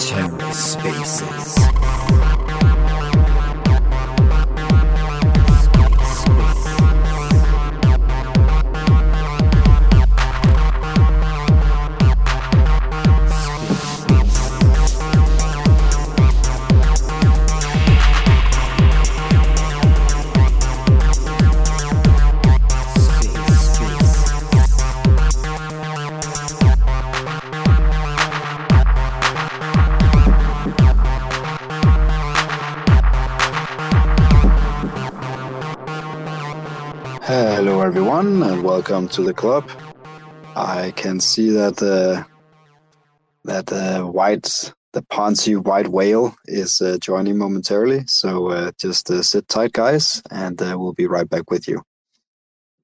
TerraSpaces. Welcome to the club. I can see that the that uh, white the Ponzi white whale is uh, joining momentarily. So uh, just uh, sit tight, guys, and uh, we'll be right back with you.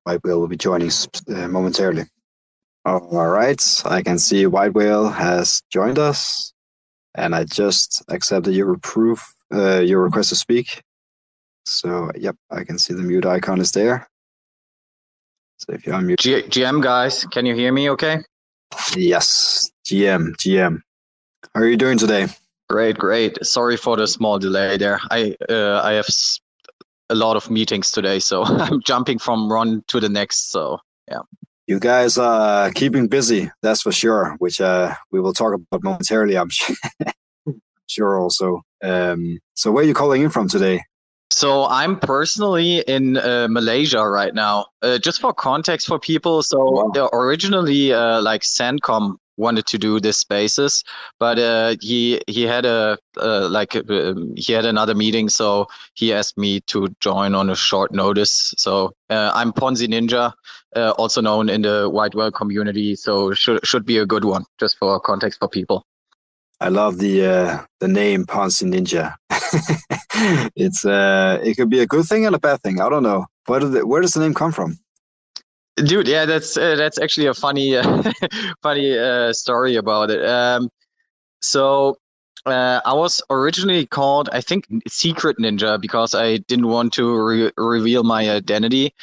White whale will be joining uh, momentarily. All right, I can see White Whale has joined us, and I just accepted your approve uh, your request to speak. So, yep, I can see the mute icon is there. So if you're on mute. G- GM guys, can you hear me okay? Yes, GM, GM. How are you doing today? Great, great. Sorry for the small delay there. I uh, I have a lot of meetings today, so I'm jumping from one to the next. So yeah. You guys are keeping busy, that's for sure. Which uh, we will talk about momentarily. I'm sure. sure. Also, um, so where are you calling in from today? So I'm personally in uh, Malaysia right now. Uh, just for context for people, so wow. originally uh, like Sandcom wanted to do this spaces, but uh, he he had a uh, like uh, he had another meeting, so he asked me to join on a short notice. So I'm Ponzi Ninja, also known in the White Whale community. So should should be a good one, just for context for people. I love the uh, the name Ponzi Ninja. it's uh, it could be a good thing and a bad thing. I don't know. Where the, where does the name come from? Dude, yeah, that's uh, that's actually a funny uh, funny uh, story about it. Um, so uh, I was originally called, I think, Secret Ninja because I didn't want to re- reveal my identity,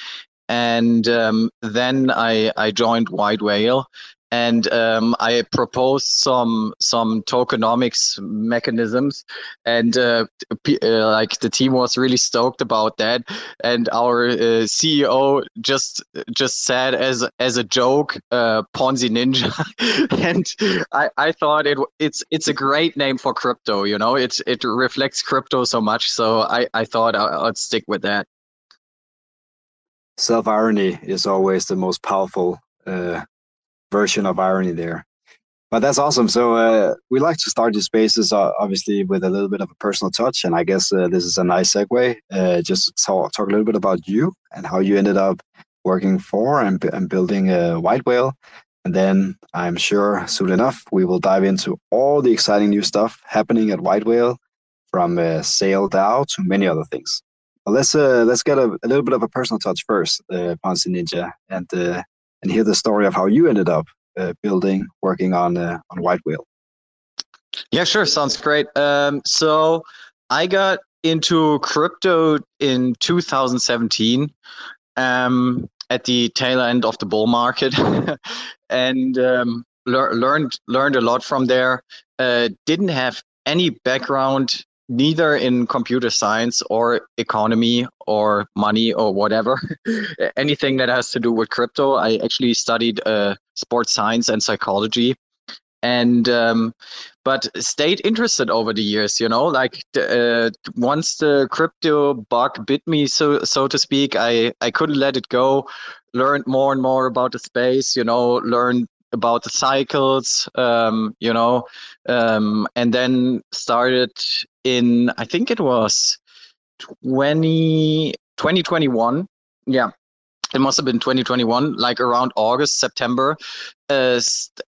and um, then I I joined White Whale, and um, I proposed some some tokenomics mechanisms, and uh, uh, like the team was really stoked about that. And our uh, CEO just just said as as a joke, uh, Ponzi Ninja, and I, I thought it it's it's a great name for crypto. You know, it it reflects crypto so much, so I I thought I, I'd stick with that. Self irony is always the most powerful uh, version of irony there. But that's awesome. So uh, we like to start these spaces uh, obviously with a little bit of a personal touch, and I guess uh, this is a nice segue. Uh, just to talk, talk a little bit about you and how you ended up working for and, and building a white whale. And then I'm sure soon enough we will dive into all the exciting new stuff happening at White Whale, from uh, Sail DAO to many other things. Well, let's uh, let's get a, a, little bit of a personal touch first, uh, Ponzi Ninja, and uh, and hear the story of how you ended up uh, building, working on uh, on White Whale. Yeah, sure. Sounds great. Um, so I got into crypto in 2017 um, at the tail end of the bull market, and um, le- learned learned a lot from there. Uh, didn't have any background neither in computer science or economy or money or whatever anything that has to do with crypto. I actually studied uh, sports science and psychology. And um, but stayed interested over the years you know like uh, once the crypto bug bit me so so to speak i i couldn't let it go. Learned more and more about the space you know learned about the cycles, um, you know, um, and then started in, I think it was 20, 2021. Yeah. It must have been 2021, like around August, September, uh,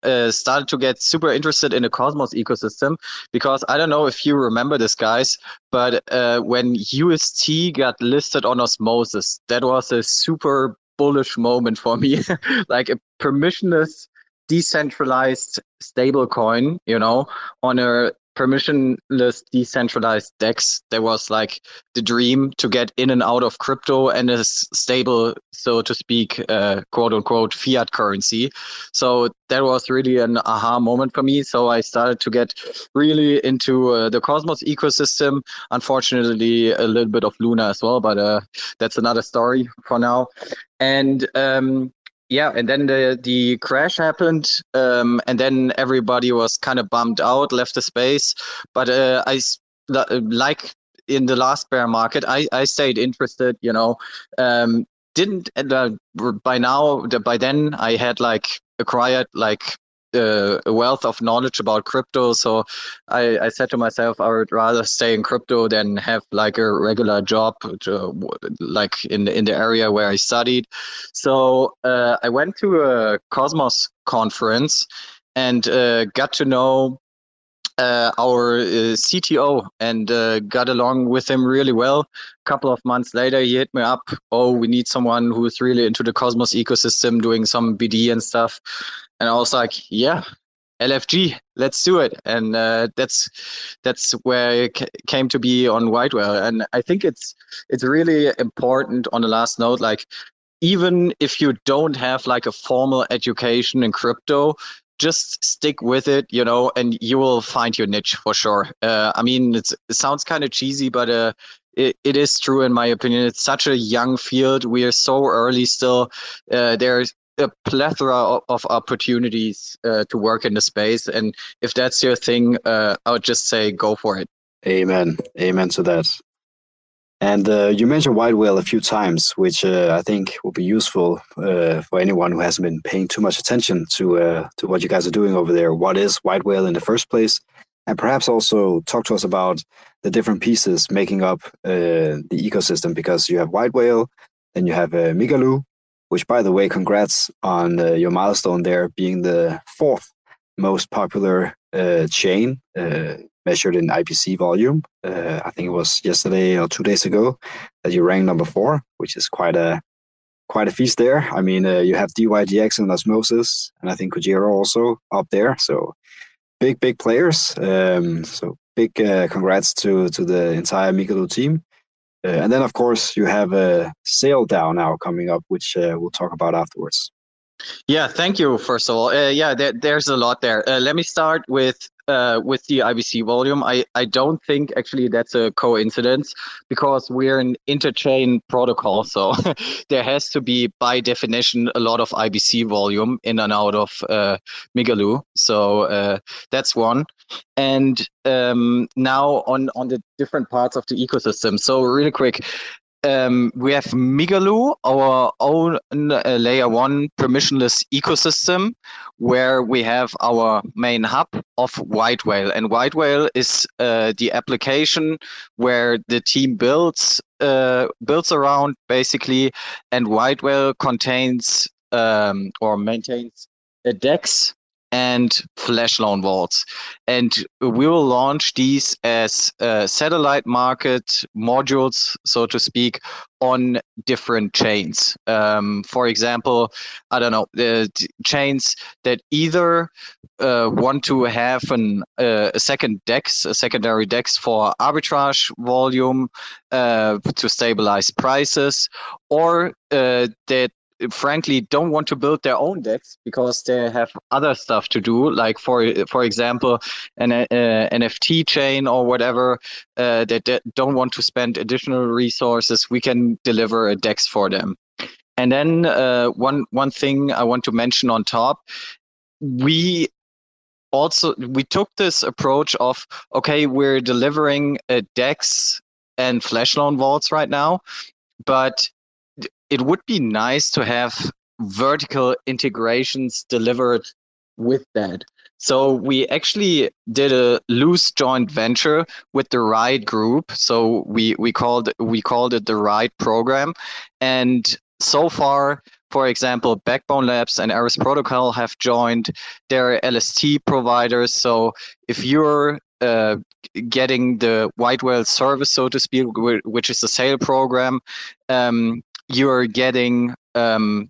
uh, started to get super interested in the Cosmos ecosystem because I don't know if you remember this, guys, but uh, when UST got listed on Osmosis, that was a super bullish moment for me. like a permissionless decentralized stablecoin, you know, on a permissionless decentralized DEX There was like the dream to get in and out of crypto and a stable so to speak uh, quote unquote fiat currency. So that was really an aha moment for me. So i started to get really into uh, the cosmos ecosystem. Unfortunately a little bit of luna as well but uh, that's another story for now. And um, yeah and then the the crash happened um, and then everybody was kind of bummed out left the space. But uh, i like in the last bear market i i stayed interested you know um, didn't uh, by now by then i had like acquired like uh, a wealth of knowledge about crypto. So I, I said to myself, I would rather stay in crypto than have like a regular job, to, like in in the area where I studied. So uh, I went to a Cosmos conference and uh, got to know uh, our uh, CTO and uh, got along with him really well. A couple of months later, he hit me up. Oh, we need someone who's really into the Cosmos ecosystem, doing some BD and stuff. And I was like, yeah, LFG, let's do it. And uh, that's that's where it came to be on Whitewhale. And I think it's it's really important on the last note, like even if you don't have like a formal education in crypto, just stick with it, you know, and you will find your niche for sure. Uh, I mean, it sounds kind of cheesy, but uh, it, it is true in my opinion. It's such a young field. We are so early still. Uh, there's a plethora of, of opportunities uh, to work in the space, and if that's your thing, uh, I would just say go for it. Amen. Amen to that. And uh, you mentioned white whale a few times, which uh, I think will be useful uh, for anyone who hasn't been paying too much attention to uh, to what you guys are doing over there. What is white whale in the first place? And perhaps also talk to us about the different pieces making up the ecosystem, because you have white whale, then you have uh, Migaloo, which, by the way, congrats on your milestone there being the fourth most popular chain measured in IBC volume. Uh, I think it was yesterday or two days ago that you ranked number four, which is quite a quite a feast there. I mean, uh, you have DYDX and Osmosis, and I think Kujira also up there. So big, big players. Um, so big uh, congrats to to the entire Mikado team. Uh, and then, of course, you have a Sail DAO now coming up, which uh, we'll talk about afterwards. Yeah, thank you. First of all, uh, yeah, there, there's a lot there. Uh, let me start with uh, with the IBC volume. I, I don't think actually that's a coincidence because we're an interchain protocol. So there has to be, by definition, a lot of IBC volume in and out of uh, Migaloo. So uh, that's one. And um, now on, on the different parts of the ecosystem. So, really quick, um, we have Migaloo, our own uh, layer one permissionless ecosystem, where we have our main hub of Whitewhale. And Whitewhale is uh, the application where the team builds uh, builds around basically, and Whitewhale contains um, or maintains a DEX and flash loan vaults. And we will launch these as uh, satellite market modules, so to speak, on different chains. Um, for example, I don't know, the chains that either uh, want to have an, uh, a second DEX, a secondary DEX for arbitrage volume uh, to stabilize prices, or uh, that frankly don't want to build their own DEX because they have other stuff to do like for for example an uh, nft chain or whatever uh, that, don't want to spend additional resources. We can deliver a dex for them. And then uh, one one thing i want to mention on top we also we took this approach of okay we're delivering a dex and flash loan vaults right now but it would be nice to have vertical integrations delivered with that. So we actually did a loose joint venture with the Ride Group. So we we called we called it the Ride program, and so far, for example, Backbone Labs and Eris Protocol have joined their LST providers. So if you're uh, getting the white whale service, so to speak, which is the sale program, um, you're getting um,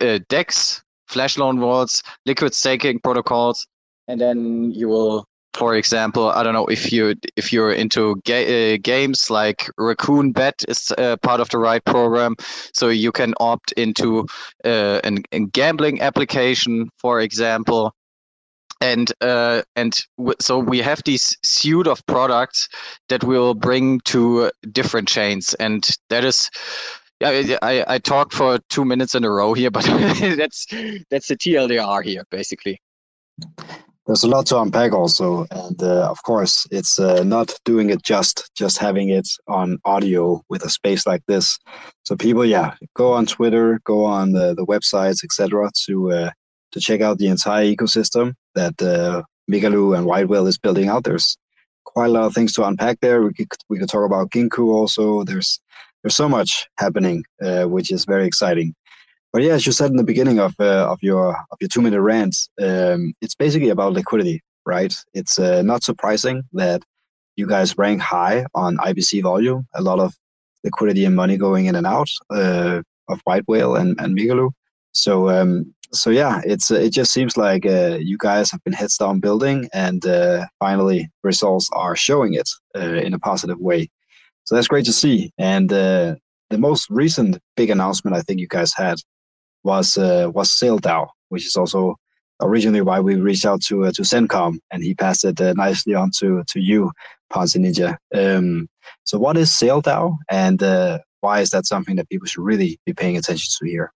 uh, DEX, flash loan vaults, liquid staking protocols, and then you will for example, I don't know if you if you're into ga- uh, games like Raccoon Bet is uh, part of the Ride program, so you can opt into uh, an, a gambling application, for example, and uh, and so we have this suite of products that we'll bring to different chains, and that is. I, I, I talked for two minutes in a row here, but that's that's the TLDR here, basically. There's a lot to unpack also and uh, of course it's uh, not doing it just just having it on audio with a space like this. So people yeah go on twitter go on the, the websites etc to uh, to check out the entire ecosystem that uh, and White Whale is building out. There's quite a lot of things to unpack there. We could we could talk about Ginkou also. There's there's so much happening uh, which is very exciting but yeah, as you said in the beginning of uh, of your of your two minute rant, um, it's basically about liquidity, right? It's uh, not surprising that you guys rank high on IBC volume. A lot of liquidity and money going in and out uh, of White Whale and and Migaloo. So um, so yeah, it's it just seems like uh, you guys have been heads down building, and uh, finally results are showing it in a positive way. So that's great to see. And the most recent big announcement I think you guys had was uh, was SailDAO, which is also originally why we reached out to uh, to Zencom, and he passed it uh, nicely on to to you, Ponzi Ninja. Um, so, what is SailDAO, and uh, why is that something that people should really be paying attention to here?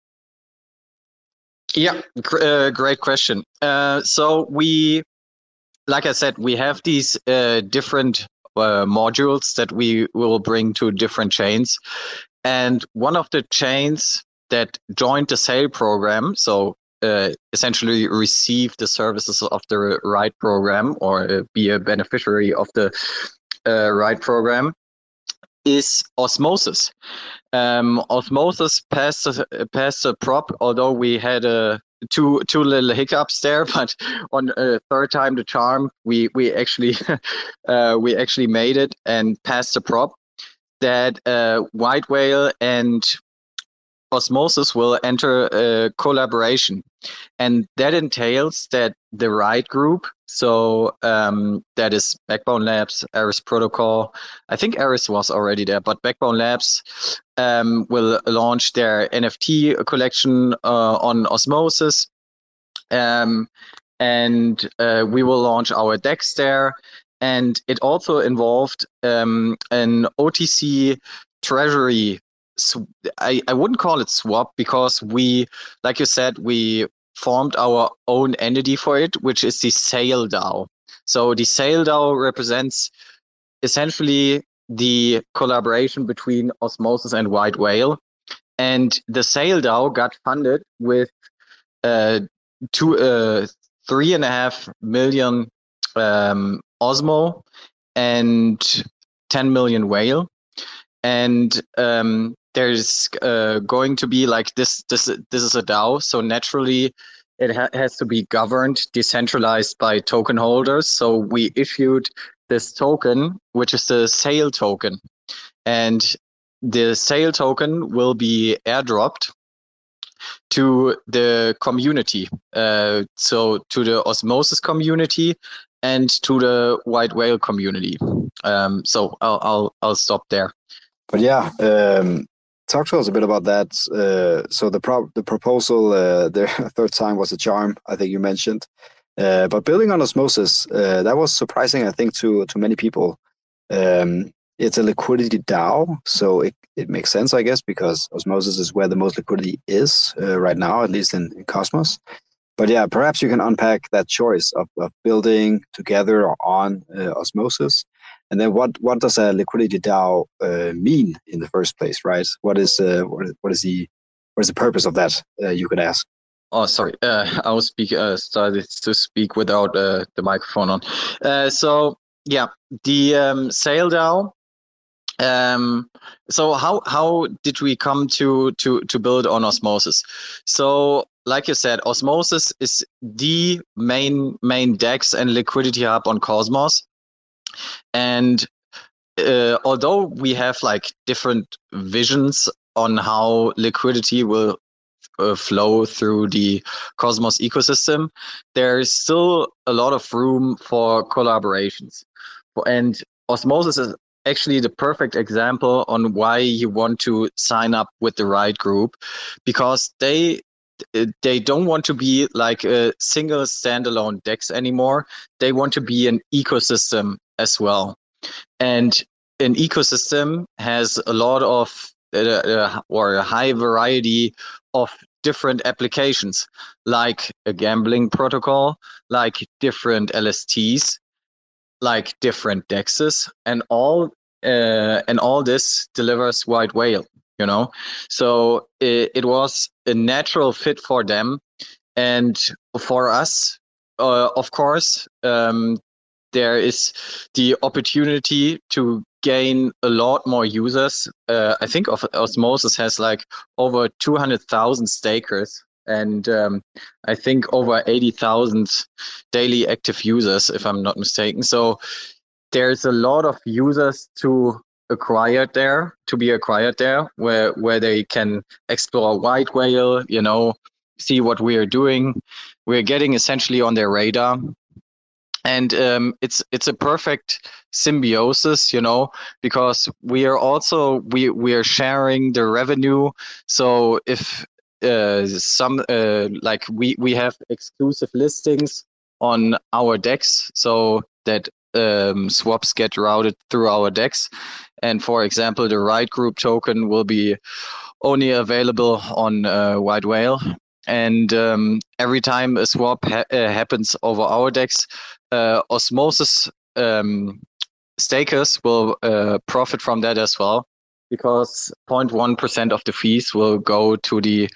Yeah, gr- uh, great question. Uh, so we, like I said, we have these uh, modules that we will bring to different chains, and one of the chains that joined the sale program, so uh, essentially receive the services of the Ride program or uh, be a beneficiary of the uh, Ride program, is osmosis. Um, osmosis passed passed a prop, although we had a two two little hiccups there, but on a third time the charm, we we actually uh, we actually made it and passed the prop that uh, white whale and Osmosis will enter a collaboration. And that entails that the right group, so um, that is Backbone Labs, Eris Protocol. I think Eris was already there, but Backbone Labs um, will launch their NFT collection uh, on Osmosis. Um, and uh, we will launch our DEX there. And it also involved um, an OTC treasury I, I wouldn't call it swap because we, like you said, we formed our own entity for it, which is the Sail DAO. So the Sail DAO represents essentially the collaboration between Osmosis and White Whale. And the Sail DAO got funded with uh, two, uh, three and a half million um, Osmo and 10 million Whale. And um, there's uh, going to be like this this this is a DAO, so naturally it ha- has to be governed decentralized by token holders. So we issued this token, which is the Sail token, and the Sail token will be airdropped to the community, uh, so to the Osmosis community and to the White Whale community. Um, so I'll, I'll I'll stop there. But yeah, um, talk to us a bit about that. Uh, so the pro- the proposal, uh, the third time was a charm. I think you mentioned, uh, but building on osmosis, uh, that was surprising. I think to to many people. Um, it's a liquidity DAO, so it, it makes sense, I guess, because osmosis is where the most liquidity is uh, right now, at least in, in Cosmos. But yeah, perhaps you can unpack that choice of, of building together or on uh, osmosis and then what what does a liquidity DAO uh, mean in the first place, right? What is uh, what, is, what is the what is the purpose of that? You could ask. Oh, sorry. Uh, I was speak uh, started to speak without uh, the microphone on. Uh, so yeah, the um, Sail DAO. Um, so how how did we come to to to build on Osmosis? So like you said, Osmosis is the main main DEX and liquidity hub on Cosmos. And uh, although we have like different visions on how liquidity will uh, flow through the Cosmos ecosystem, there is still a lot of room for collaborations. And Osmosis is actually the perfect example on why you want to sign up with the right group because they they don't want to be like a single standalone DEX anymore. They want to be an ecosystem as well. And an ecosystem has a lot of uh, uh, or a high variety of different applications like a gambling protocol like different lsts like different dexes and all uh, and all this delivers white whale you know? So it, it was a natural fit for them and for us uh, of course um, there is the opportunity to gain a lot more users. Uh, I think of Osmosis has like over 200,000 stakers and um, I think over 80,000 daily active users, if I'm not mistaken. So there's a lot of users to acquire there, to be acquired there, where where they can explore white whale, you know, see what we are doing. We're getting essentially on their radar and um, it's it's a perfect symbiosis you know because we are also we we are sharing the revenue. So if uh, some uh, like we we have exclusive listings on our DEX so that um, swaps get routed through our DEX. And for example the right group token will be only available on uh, white whale. And um, every time a swap ha- uh, happens over our DEX uh, osmosis um, stakers will uh, profit from that as well because 0.1% of the fees will go to the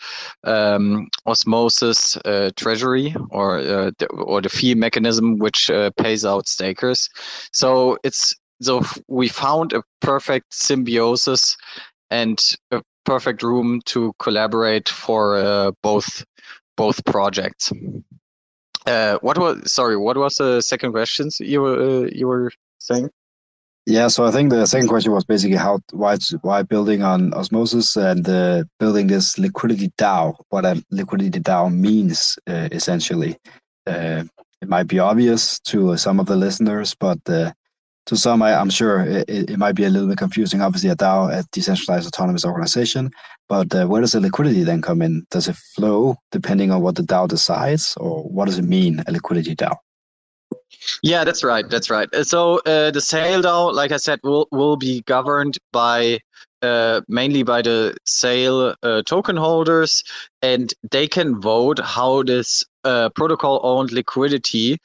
um, osmosis uh, treasury or uh, the, or the fee mechanism which uh, pays out stakers. So it's so we found a perfect symbiosis and a perfect room to collaborate for uh, both both projects uh, what was sorry? What was the second question you were uh, you were saying? Yeah, so I think the second question was basically how why why building on osmosis and uh, building this liquidity DAO. What a liquidity DAO means uh, essentially. Uh, it might be obvious to some of the listeners, but uh, to some, I, am sure it, it, might be a little bit confusing. Obviously, a DAO, a decentralized autonomous organization, but uh, where does the liquidity then come in? Does it flow depending on what the DAO decides, or what does it mean, a liquidity DAO? Yeah, that's right. That's right. Uh, so uh, the Sail DAO, like I said, will will be governed by uh, mainly by the Sail uh, token holders, and they can vote how this uh, protocol-owned liquidity,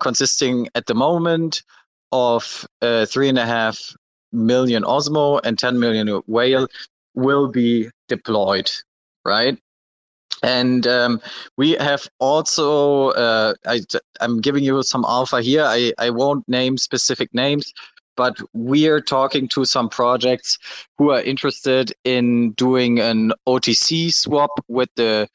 consisting at the moment of three and a half million Osmo and 10 million Whale will be deployed, right? And um, we have also, uh, I, am giving you some alpha here. I, I won't name specific names, but we are talking to some projects who are interested in doing an OTC swap with the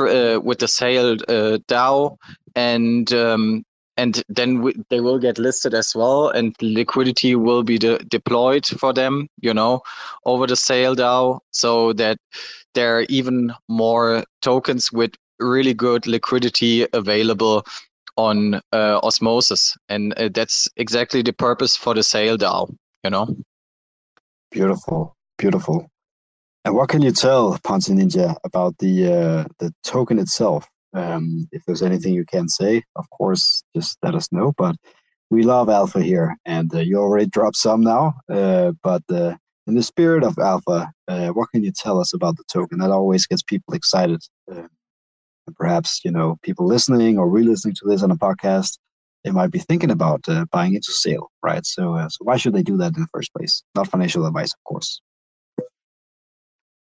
uh, with the Sail uh, DAO, and um, and then they will get listed as well and liquidity will be de- deployed for them you know over the Sail DAO so that there are even more tokens with really good liquidity available on uh, osmosis. And uh, that's exactly the purpose for the Sail DAO you know? Beautiful beautiful. And what can you tell Ponzi Ninja about the uh, the token itself um, if there's anything you can say, of course, just let us know. But we love Alpha here, and uh, you already dropped some now. Uh, but uh, in the spirit of Alpha, uh, what can you tell us about the token? That always gets people excited. Uh, and perhaps you know people listening or re-listening to this on a podcast, they might be thinking about uh, buying into Sail, right? So, so why should they do that in the first place? Not financial advice, of course.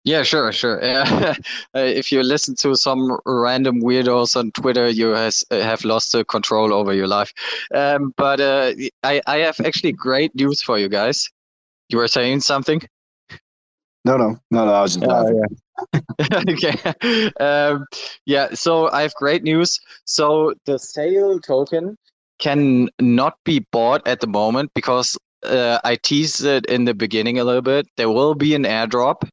Yeah, sure, sure. Uh, if you listen to some random weirdos on Twitter, you has, have lost the control over your life. Um, but uh, I, I have actually great news for you guys. You were saying something? No, no, no, no. I was just laughing. yeah. okay. Um, yeah. So I have great news. So the Sail token can not be bought at the moment because uh, I teased it in the beginning a little bit. There will be an airdrop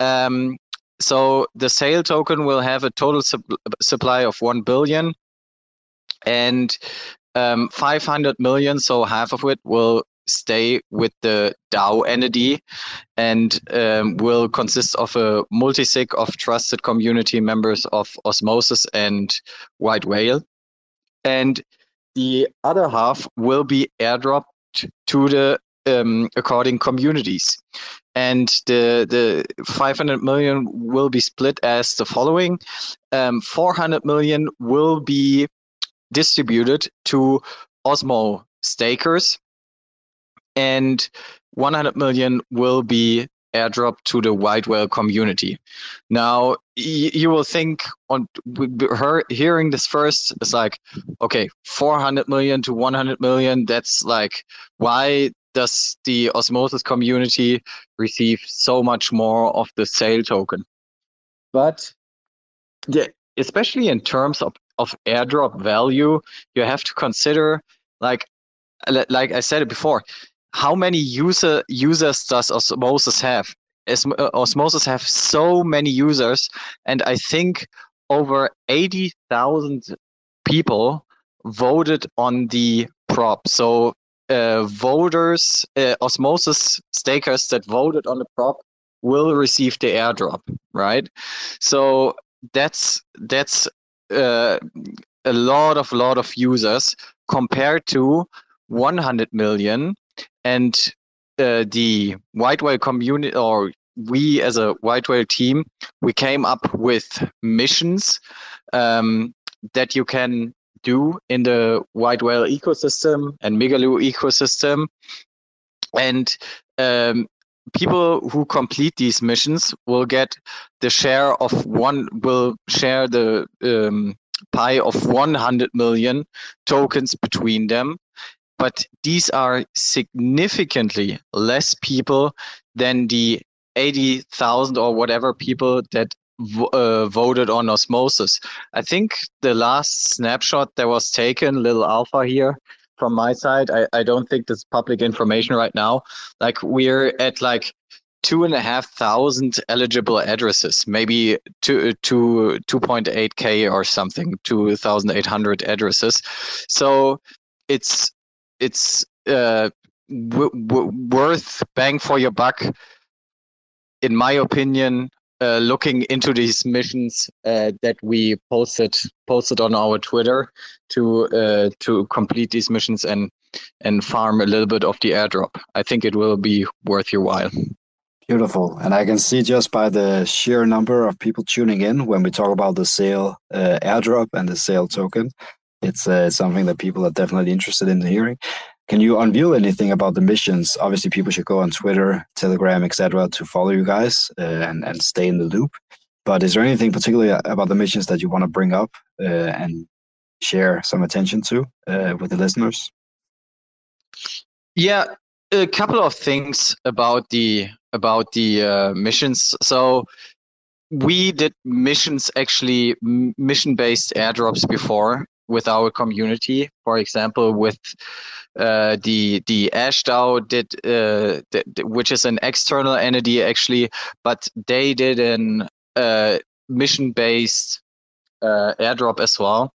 um, so the Sail token will have a total sup- supply of 1 billion and um, 500 million, so half of it will stay with the DAO entity and um, will consist of a multisig of trusted community members of Osmosis and White Whale. And the other half will be airdropped to the um, according communities. And the, the 500 million will be split as the following um, 400 million will be distributed to Osmo stakers and 100 million will be airdropped to the white whale community. Now you will think on her hearing this first, it's like, okay, 400 million to 100 million. That's like, why does the osmosis community receive so much more of the Sail token? But the, especially in terms of, of airdrop value, you have to consider like like I said it before, how many user users does Osmosis have? Uh, Osmosis have so many users, and I think over eighty thousand people voted on the prop. So uh, voters, uh, Osmosis stakers that voted on the prop will receive the airdrop, right? So that's that's uh, a lot of lot of users compared to 100 million and uh, the white whale community or we as a white whale team we came up with missions um, that you can do in the white whale ecosystem and Migaloo ecosystem. And um, people who complete these missions will get the share of one will share the um, pie of 100 million tokens between them. But these are significantly less people than the 80,000 or whatever people that uh, voted on osmosis. I think the last snapshot that was taken, little alpha here from my side, I, I don't think this public information right now. Like we're at like two and a half thousand eligible addresses, maybe two to two point eight k or something, two thousand eight hundred addresses. So it's it's uh, worth bang for your buck, in my opinion. Uh, looking into these missions uh, that we posted posted on our Twitter to uh, to complete these missions and and farm a little bit of the airdrop. I think it will be worth your while. Beautiful, and I can see just by the sheer number of people tuning in when we talk about the Sail uh, airdrop and the Sail token it's uh, something that people are definitely interested in hearing. Can you unveil anything about the missions? Obviously, people should go on Twitter, Telegram, etc., to follow you guys uh, and and stay in the loop. But is there anything particularly about the missions that you want to bring up uh, and share some attention to uh, with the listeners? Yeah, a couple of things about the about the uh, missions. So we did missions actually mission based airdrops before with our community. For example, with uh, the the Ash DAO did, uh, which is an external entity actually, but they did an uh, mission based uh, airdrop as well,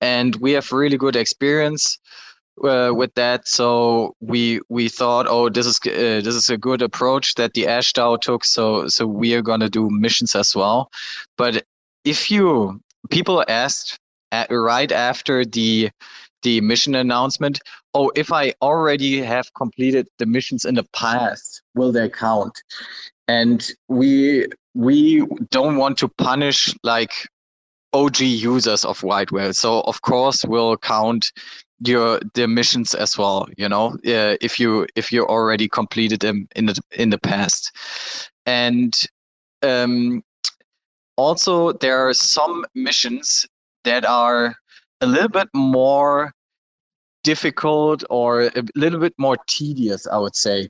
and we have really good experience. Uh, with that, so we we thought, oh, this is uh, this is a good approach that the Ash DAO took. So so we are gonna do missions as well. But if you people asked right after the the mission announcement. Oh if i already have completed the missions in the past will they count? And we we don't want to punish like og users of white whale. So of course we'll count your the missions as well you know uh, if you if you already completed them in the in the past. And um also there are some missions that are a little bit more difficult or a little bit more tedious, I would say.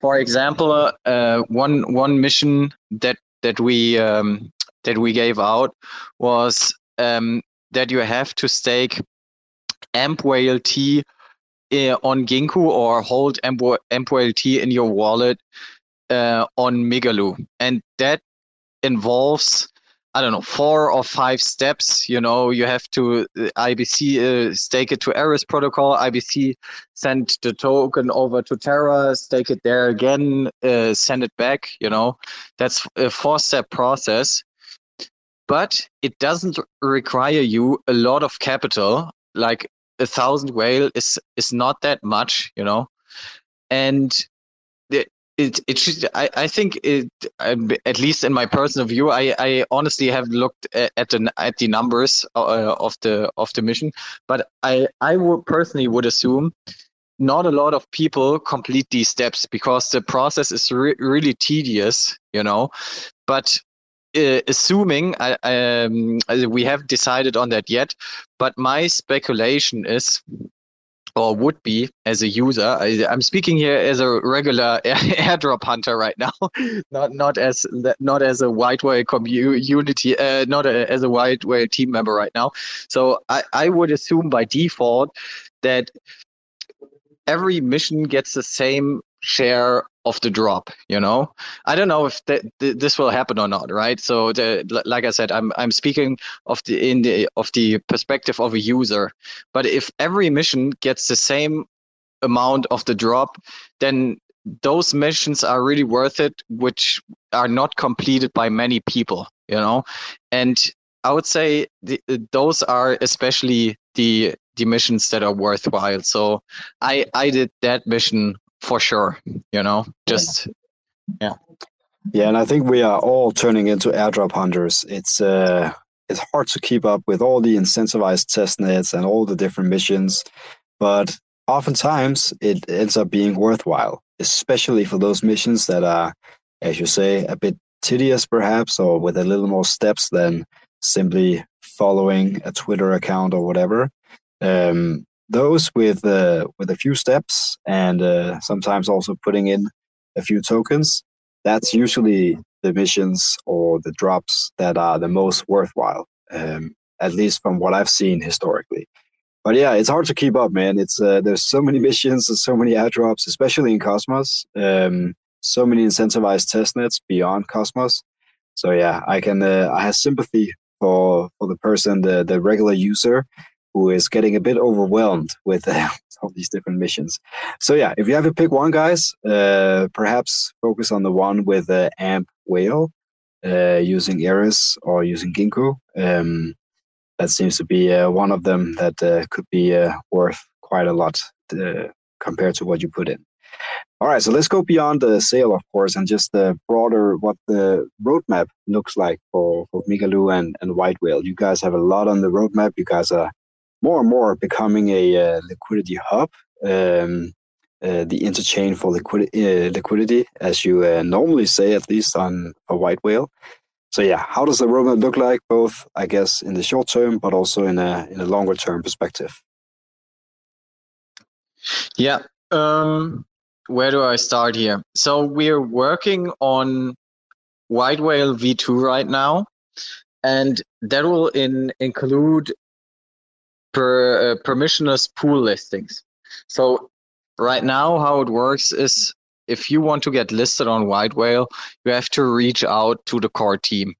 For example, uh, one one mission that that we um, that we gave out was um, that you have to stake AMP Whale uh, on Ginkou or hold AMP Whale in your wallet uh, on Migaloo, and that involves I don't know, four or five steps. You know, you have to uh, IBC uh, stake it to Eris protocol. IBC send the token over to Terra, stake it there again, uh, send it back. You know, that's a four-step process, but it doesn't require you a lot of capital. Like a thousand whale is is not that much. You know, and it it should I, I think it at least in my personal view I, I honestly have looked at the at the numbers uh, of the of the mission. But I I would personally would assume not a lot of people complete these steps because the process is re- really tedious you know. But uh, assuming I, um, we have decided on that yet but my speculation is or would be as a user. I, am speaking here as a regular airdrop hunter right now, not not as not as a white whale community, uh, not a, as a white whale team member right now. So I, I would assume by default that every mission gets the same share of the drop you know? I don't know if th- this will happen or not right? So the, like i said i'm i'm speaking of the in the of the perspective of a user. But if every mission gets the same amount of the drop then those missions are really worth it which are not completed by many people you know? And i would say the, those are especially the the missions that are worthwhile. So i i did that mission for sure. You know, just yeah. Yeah, and I think we are all turning into airdrop hunters. It's uh, it's hard to keep up with all the incentivized test nets and all the different missions, but oftentimes it ends up being worthwhile, especially for those missions that are, as you say, a bit tedious perhaps, or with a little more steps than simply following a Twitter account or whatever. Um, those with uh, with a few steps and uh, sometimes also putting in a few tokens that's usually the missions or the drops that are the most worthwhile um, at least from what i've seen historically. But yeah it's hard to keep up man. It's uh, there's so many missions and so many airdrops especially in cosmos um, so many incentivized testnets beyond cosmos. So yeah i can uh, i have sympathy for for the person the the regular user who is getting a bit overwhelmed with uh, all these different missions. So yeah, if you have to pick one, guys, uh, perhaps focus on the one with the uh, Amp Whale uh, using Eris or using Ginkou. Um, that seems to be uh, one of them that uh, could be worth quite a lot compared to what you put in. All right, so let's go beyond the Sail, of course, and just the broader what the roadmap looks like for, for Migaloo and, and White Whale. You guys have a lot on the roadmap. You guys are more and more becoming a uh, liquidity hub, um, uh, the interchain for liquidity, uh, liquidity, as you uh, normally say, at least on a white whale. So yeah, how does the roadmap look like, both I guess in the short term, but also in a in a longer term perspective? Yeah. Um, where do I start here? So we're working on White Whale V2 right now, and that will in, include per uh, permissionless pool listings. So right now, how it works is if you want to get listed on White Whale, you have to reach out to the core team.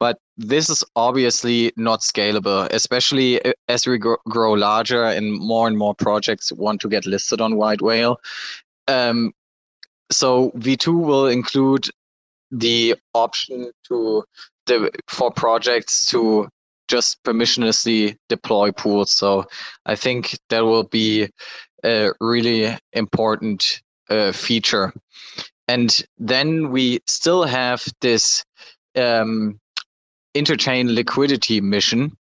But this is obviously not scalable, especially as we grow larger and more and more projects want to get listed on White Whale. Um, so V2 will include the option to the for projects to just permissionlessly deploy pools. So I think that will be a really important uh, feature. And then we still have this um, interchain liquidity mission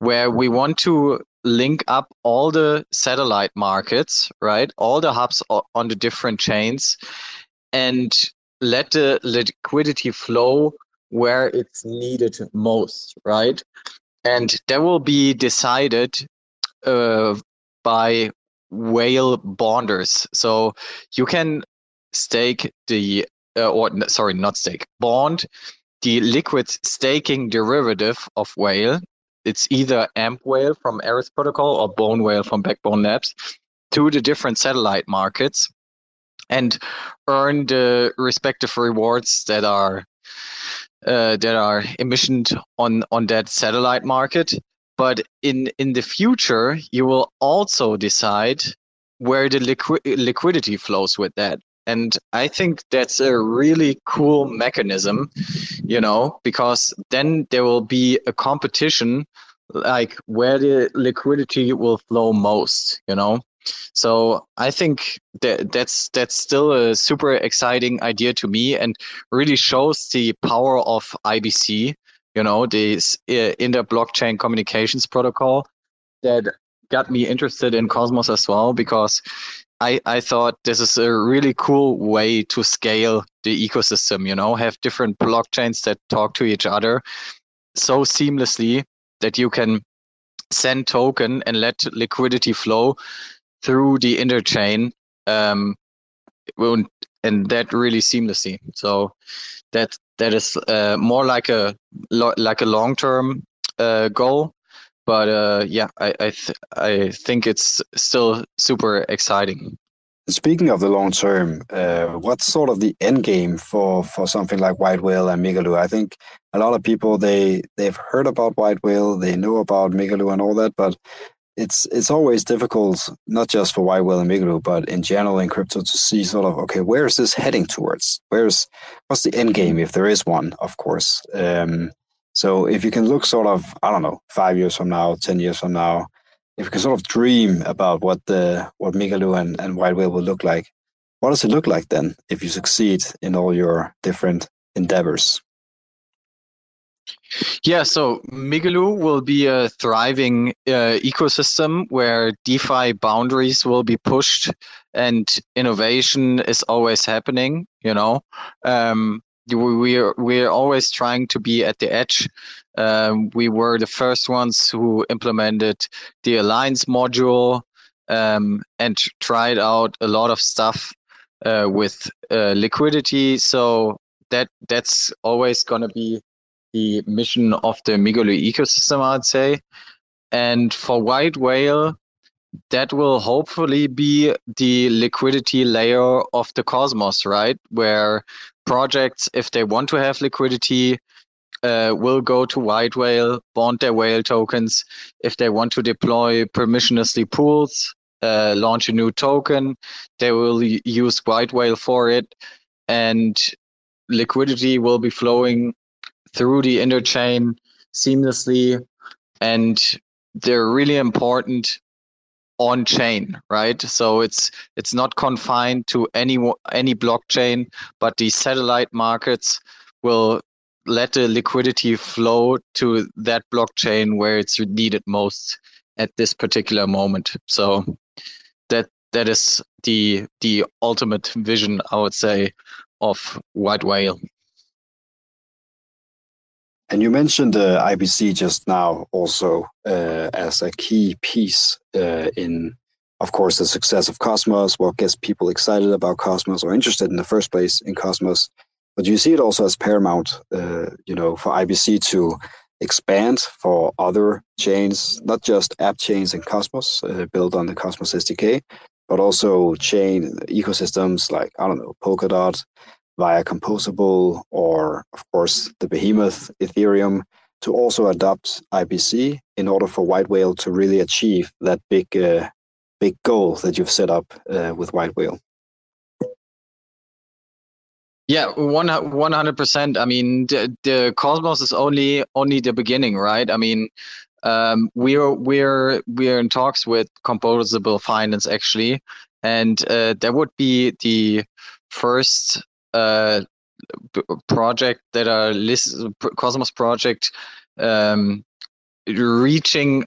where we want to link up all the satellite markets, right? All the hubs on the different chains and let the liquidity flow where it's needed most, right? And that will be decided uh, by whale bonders. So you can stake the uh, or sorry, not stake bond the liquid staking derivative of whale. It's either AMP whale from Eris Protocol or Bone whale from Backbone Labs to the different satellite markets and earn the respective rewards that are uh, that are emissioned on on that satellite market. But in in the future, you will also decide where the liqui- liquidity flows with that. And I think that's a really cool mechanism, you know, because then there will be a competition like where the liquidity will flow most, you know. So I think that that's that's still a super exciting idea to me, and really shows the power of IBC. You know, this inter blockchain communications protocol that got me interested in Cosmos as well because I, I thought this is a really cool way to scale the ecosystem, you know, have different blockchains that talk to each other so seamlessly that you can send token and let liquidity flow through the interchain um, and that really seamlessly. So that that is uh, more like a like a long term uh, goal, but uh, yeah, I I, th- I think it's still super exciting. Speaking of the long term, uh, what's sort of the end game for, for something like White Whale and Migaloo? I think a lot of people they they've heard about White Whale, they know about Migaloo and all that, but it's it's always difficult, not just for Whale and Migaloo, but in general in crypto to see sort of okay, where is this heading towards? Where's what's the end game if there is one, of course. Um, so if you can look sort of I don't know five years from now, ten years from now if you can sort of dream about what the what Migaloo and, and White Whale will look like, what does it look like then if you succeed in all your different endeavors? Yeah, so Migaloo will be a thriving uh, ecosystem where DeFi boundaries will be pushed and innovation is always happening. You know, um, we're we're always trying to be at the edge um, we were the first ones who implemented the Alliance module um, and tried out a lot of stuff uh, with uh, liquidity. So that that's always going to be the mission of the Migaloo ecosystem, I'd say. And for White Whale, that will hopefully be the liquidity layer of the Cosmos, right? Where projects, if they want to have liquidity, uh, will go to White Whale, bond their whale tokens. If they want to deploy permissionlessly pools, uh, launch a new token, they will use White Whale for it. And liquidity will be flowing through the interchain seamlessly. And they're really important on chain right so it's it's not confined to any any blockchain but the satellite markets will let the liquidity flow to that blockchain where it's needed most at this particular moment. So that that is the the ultimate vision, I would say, of White Whale. And you mentioned uh, IBC just now also uh, as a key piece uh, in, of course, the success of Cosmos, what gets people excited about Cosmos or interested in the first place in Cosmos. But you see it also as paramount, uh, you know, for IBC to expand for other chains, not just app chains in Cosmos uh, built on the Cosmos SDK, but also chain ecosystems like, I don't know, Polkadot via Composable or, of course, the behemoth Ethereum to also adopt IBC in order for White Whale to really achieve that big, uh, big goal that you've set up uh, with White Whale. Yeah, one one hundred percent. I mean, the, the Cosmos is only only the beginning, right? I mean, um, we're we're we're in talks with Composable Finance actually, and uh, that would be the first uh, project that are list Cosmos project um, reaching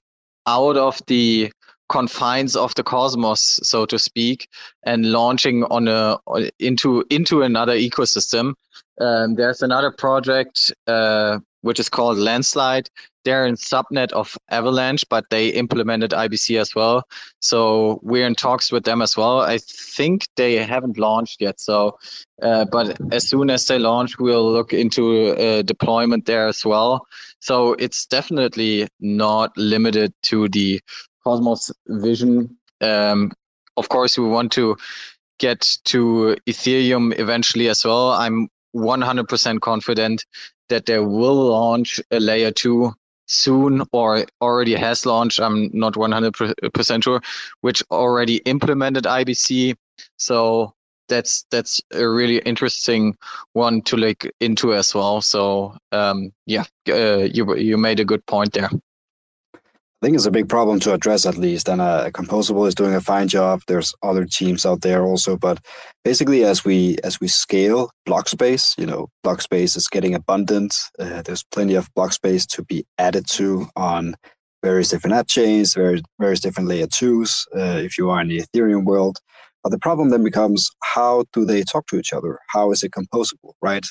out of the confines of the cosmos, so to speak, and launching on a into into another ecosystem. Um, there's another project uh, which is called Landslide. They're in subnet of Avalanche, but they implemented IBC as well. So we're in talks with them as well. I think they haven't launched yet. So, uh, but as soon as they launch, we'll look into uh, deployment there as well. So it's definitely not limited to the Cosmos vision. Um, of course, we want to get to Ethereum eventually as well. I'm 100% confident that they will launch a layer two soon or already has launched. I'm not 100% sure, which already implemented IBC. So that's that's a really interesting one to look into as well. So um, yeah, uh, you you made a good point there. I think it's a big problem to address at least, and uh, Composable is doing a fine job. There's other teams out there also, but basically, as we as we scale block space, you know, block space is getting abundant. Uh, there's plenty of block space to be added to on various different app chains, various various different layer twos. Uh, if you are in the Ethereum world, but the problem then becomes how do they talk to each other? How is it composable, right?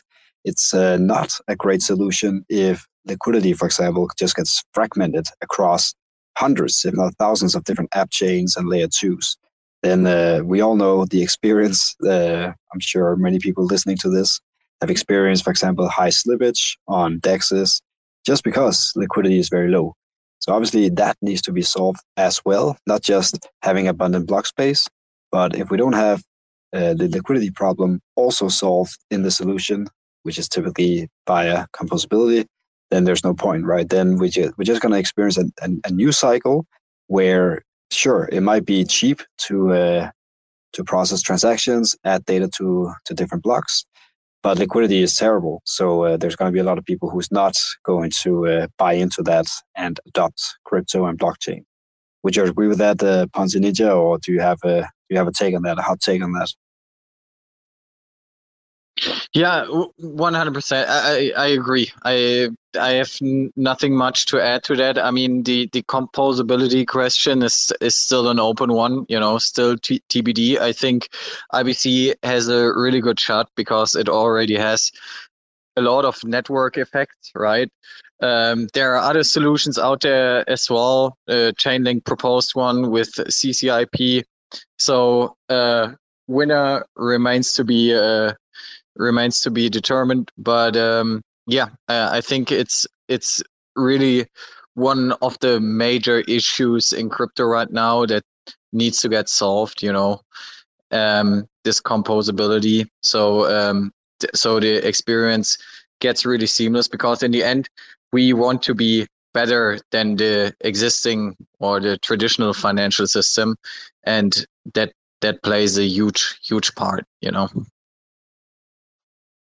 It's uh, not a great solution if liquidity, for example, just gets fragmented across hundreds, if not thousands, of different app chains and layer twos. Then uh, we all know the experience. Uh, I'm sure many people listening to this have experienced, for example, high slippage on DEXs just because liquidity is very low. So obviously that needs to be solved as well, not just having abundant block space, but if we don't have uh, the liquidity problem also solved in the solution, which is typically via composability, then there's no point, right? Then we just, we're just going to experience a, a, a, new cycle where, sure, it might be cheap to uh, to process transactions, add data to to different blocks, but liquidity is terrible. So uh, there's going to be a lot of people who's not going to uh, buy into that and adopt crypto and blockchain. Would you agree with that, uh, Ponzi Ninja, or do you have a do you have a take on that, a hot take on that? Yeah, one hundred percent. I I agree. I I have nothing much to add to that. I mean, the the composability question is is still an open one. You know, still t- TBD. I think IBC has a really good shot because it already has a lot of network effects, right? Um, there are other solutions out there as well. Uh, Chainlink proposed one with CCIP. So uh, winner remains to be uh, remains to be determined. But um, yeah, I think it's it's really one of the major issues in crypto right now that needs to get solved. You know, um, this composability. So um, th- so the experience gets really seamless because in the end we want to be better than the existing or the traditional financial system and that that plays a huge huge part you know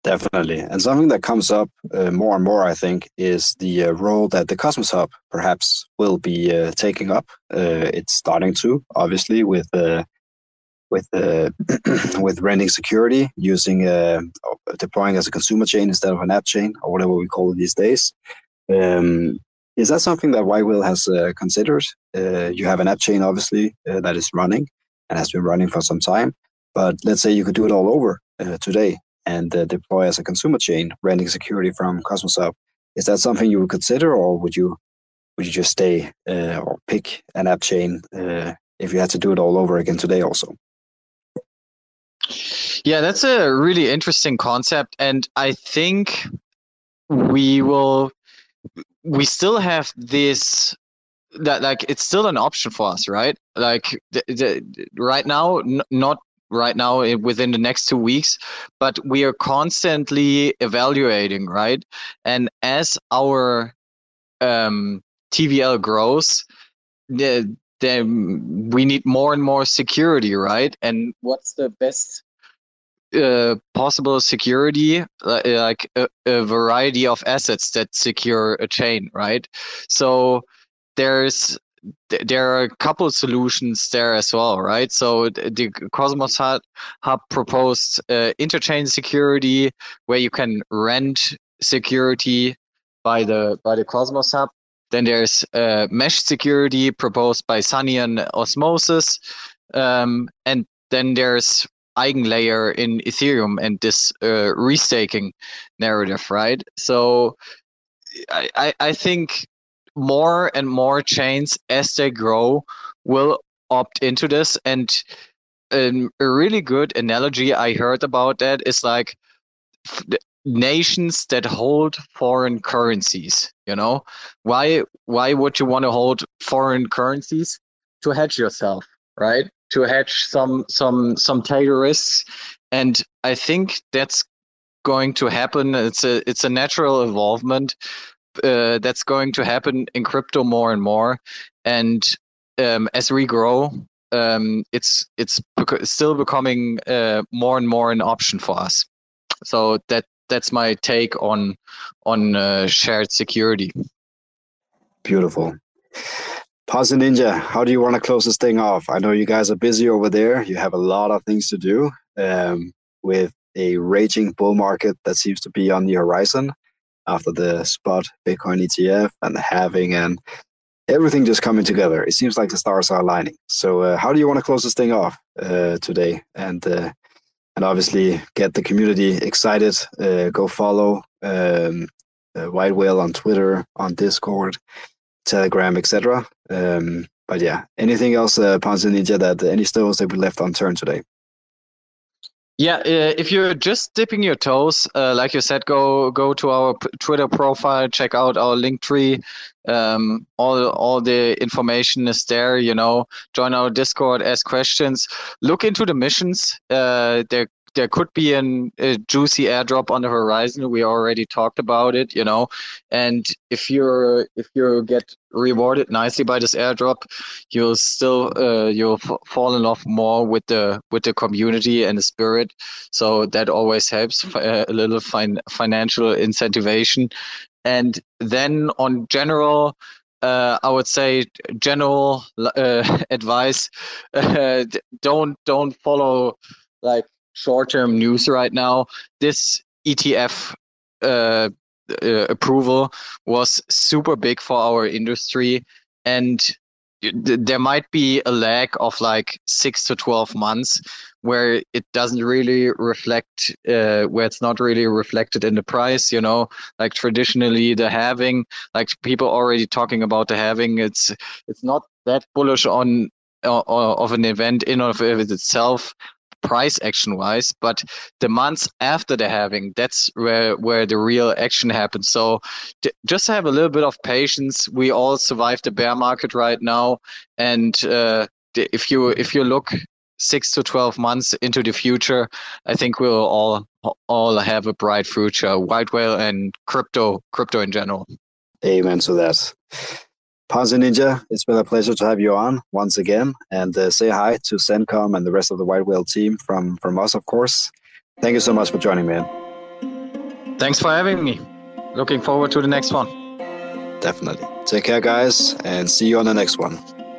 definitely and something that comes up uh, more and more i think is the uh, role that the cosmos hub perhaps will be uh, taking up uh, it's starting to obviously with uh, with uh, with renting security using deploying as a consumer chain instead of an app chain or whatever we call it these days um, is that something that White Whale has considered? You have an app chain, obviously, that is running and has been running for some time. But let's say you could do it all over today and uh, deploy as a consumer chain, renting security from Cosmos Hub. Is that something you would consider, or would you would you just stay uh, or pick an app chain if you had to do it all over again today? Also. Yeah, that's a really interesting concept, and I think we will we still have this that like it's still an option for us right like the, the, right now n- not right now eh, within the next two weeks but we are constantly evaluating right? And as our um, tvl grows the, then we need more and more security right? And what's the best uh, possible security, like a, a, variety of assets that secure a chain, right? So there's there are a couple solutions there as well, right? So the Cosmos Hub, Hub proposed uh, interchain security, where you can rent security by the by the Cosmos Hub. Then there's uh, mesh security proposed by Sunny and Osmosis, um, and then there's eigenlayer in Ethereum and this uh, restaking narrative, right? So I, I think more and more chains as they grow will opt into this. And um, a really good analogy I heard about that is like nations that hold foreign currencies you know? Why why would you want to hold foreign currencies? To hedge yourself right? To hedge some some some tail risks, and I think that's going to happen. It's a it's a natural involvement uh, that's going to happen in crypto more and more. And um, as we grow, um, it's it's bec- still becoming uh, more and more an option for us. So that that's my take on on uh, shared security. Beautiful. Ponzi Ninja, how do you want to close this thing off? I know you guys are busy over there. You have a lot of things to do um, with a raging bull market that seems to be on the horizon after the spot Bitcoin ETF and the halving and everything just coming together. It seems like the stars are aligning. So, uh, how do you want to close this thing off uh, today? And uh, and obviously get the community excited. Uh, go follow um, uh, White Whale on Twitter, on Discord, Telegram, etc. Um, but yeah, anything else, uh, Ponzi Ninja, that any stones that we left unturned today? Yeah, uh, if you're just dipping your toes, uh, like you said, go go to our Twitter profile, check out our link tree. Um, all all the information is there. You know, join our Discord, ask questions, look into the missions. Uh, there there could be an, a juicy airdrop on the horizon. We already talked about it, you know. And if you're if you get rewarded nicely by this airdrop, you'll still uh, you'll f- fall in love more with the with the community and the spirit. So that always helps uh, a little fin- financial incentivation. And then on general, uh, I would say general uh, advice: uh, don't don't follow like short-term news right now. This ETF uh, uh, approval was super big for our industry, and there might be a lag of like six to 12 months where it doesn't really reflect uh, where it's not really reflected in the price you know like traditionally the halving like people already talking about the halving it's it's not that bullish on uh, of an event in of itself price action wise but the months after the halving that's where where the real action happens so just have a little bit of patience. We all survived the bear market right now and uh, if you if you look six to 12 months into the future i think we'll all all have a bright future white whale and crypto crypto in general. Amen to that Ponzi Ninja, it's been a pleasure to have you on once again, and uh, say hi to Sencom and the rest of the White Whale team from from us, of course. Thank you so much for joining me. In. Thanks for having me. Looking forward to the next one. Definitely. Take care, guys, and see you on the next one.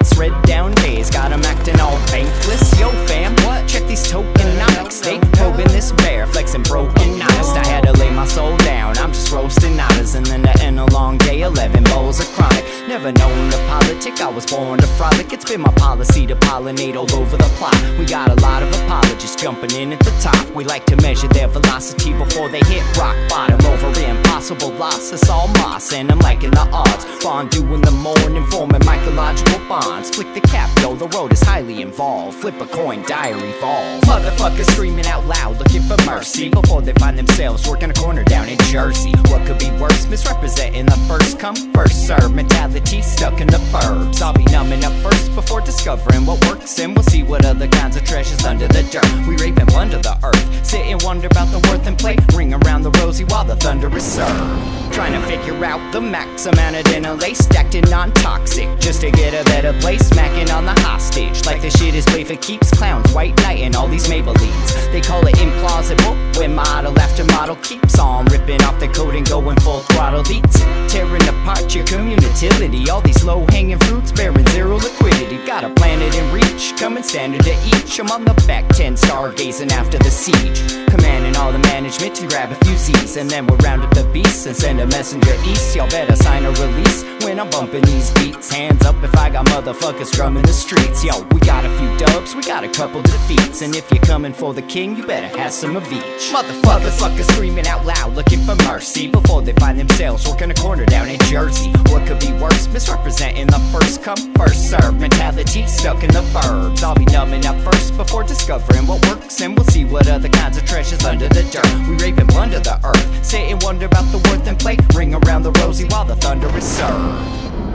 it's red down days, got them acting all bankless. Yo, fam, what? Check these tokenomics. They probing this bear, flexing broken honest. I had to lay my soul down. I'm just roasting honors, and then to end a long day, 11 bowls of chronic. Never known to I was born to frolic. It's been my policy to pollinate all over the plot. We got a lot of apologists jumping in at the top. We like to measure their velocity before they hit rock bottom over impossible loss. It's all moss, and I'm liking the odds. Fondue in the morning, forming mycological bonds. Flick the cap, yo, the road is highly involved. Flip a coin, diary falls. Motherfuckers screaming out loud, looking for mercy before they find themselves working a corner down in Jersey. What could be worse? Misrepresenting the first come, first serve mentality stuck in the burbs. I'll be numbing up first before discovering what works, and we'll see what other kinds of treasures under the dirt. We rape and plunder the earth, sit and wonder about the worth and play. Ring around the rosy while the thunder is served. Trying to figure out the max amount of dinner lace stacked in non toxic just to get a better place, smacking on the hostage. Like the shit is play for keeps. Clowns, white knight, and all these Maybellines. They call it implausible when model after model keeps on ripping off the coat and going full throttle beats. Tearing apart your community. All these low hanging fruits bearing zero liquidity. Got a planet in reach, coming standard to each. I'm on the back 10, stargazing after the siege. Commanding all the management to grab a few C's. And then we'll round up the beasts and send a messenger east. Y'all better sign a release when I'm bumping these beats. Hands up up if I got motherfuckers drumming the streets. Yo, we got a few dubs, we got a couple defeats. And if you're coming for the king, you better have some of each. Motherfuckers, fuckers screaming out loud, looking for mercy before they find themselves working a corner down in Jersey. What could be worse? Misrepresenting the first come, first serve mentality stuck in the burbs. I'll be numbing up first before discovering what works, and we'll see what other kinds of treasures under the dirt. We rape and plunder the earth, sit and wonder about the worth and play. Ring around the rosy while the thunder is served.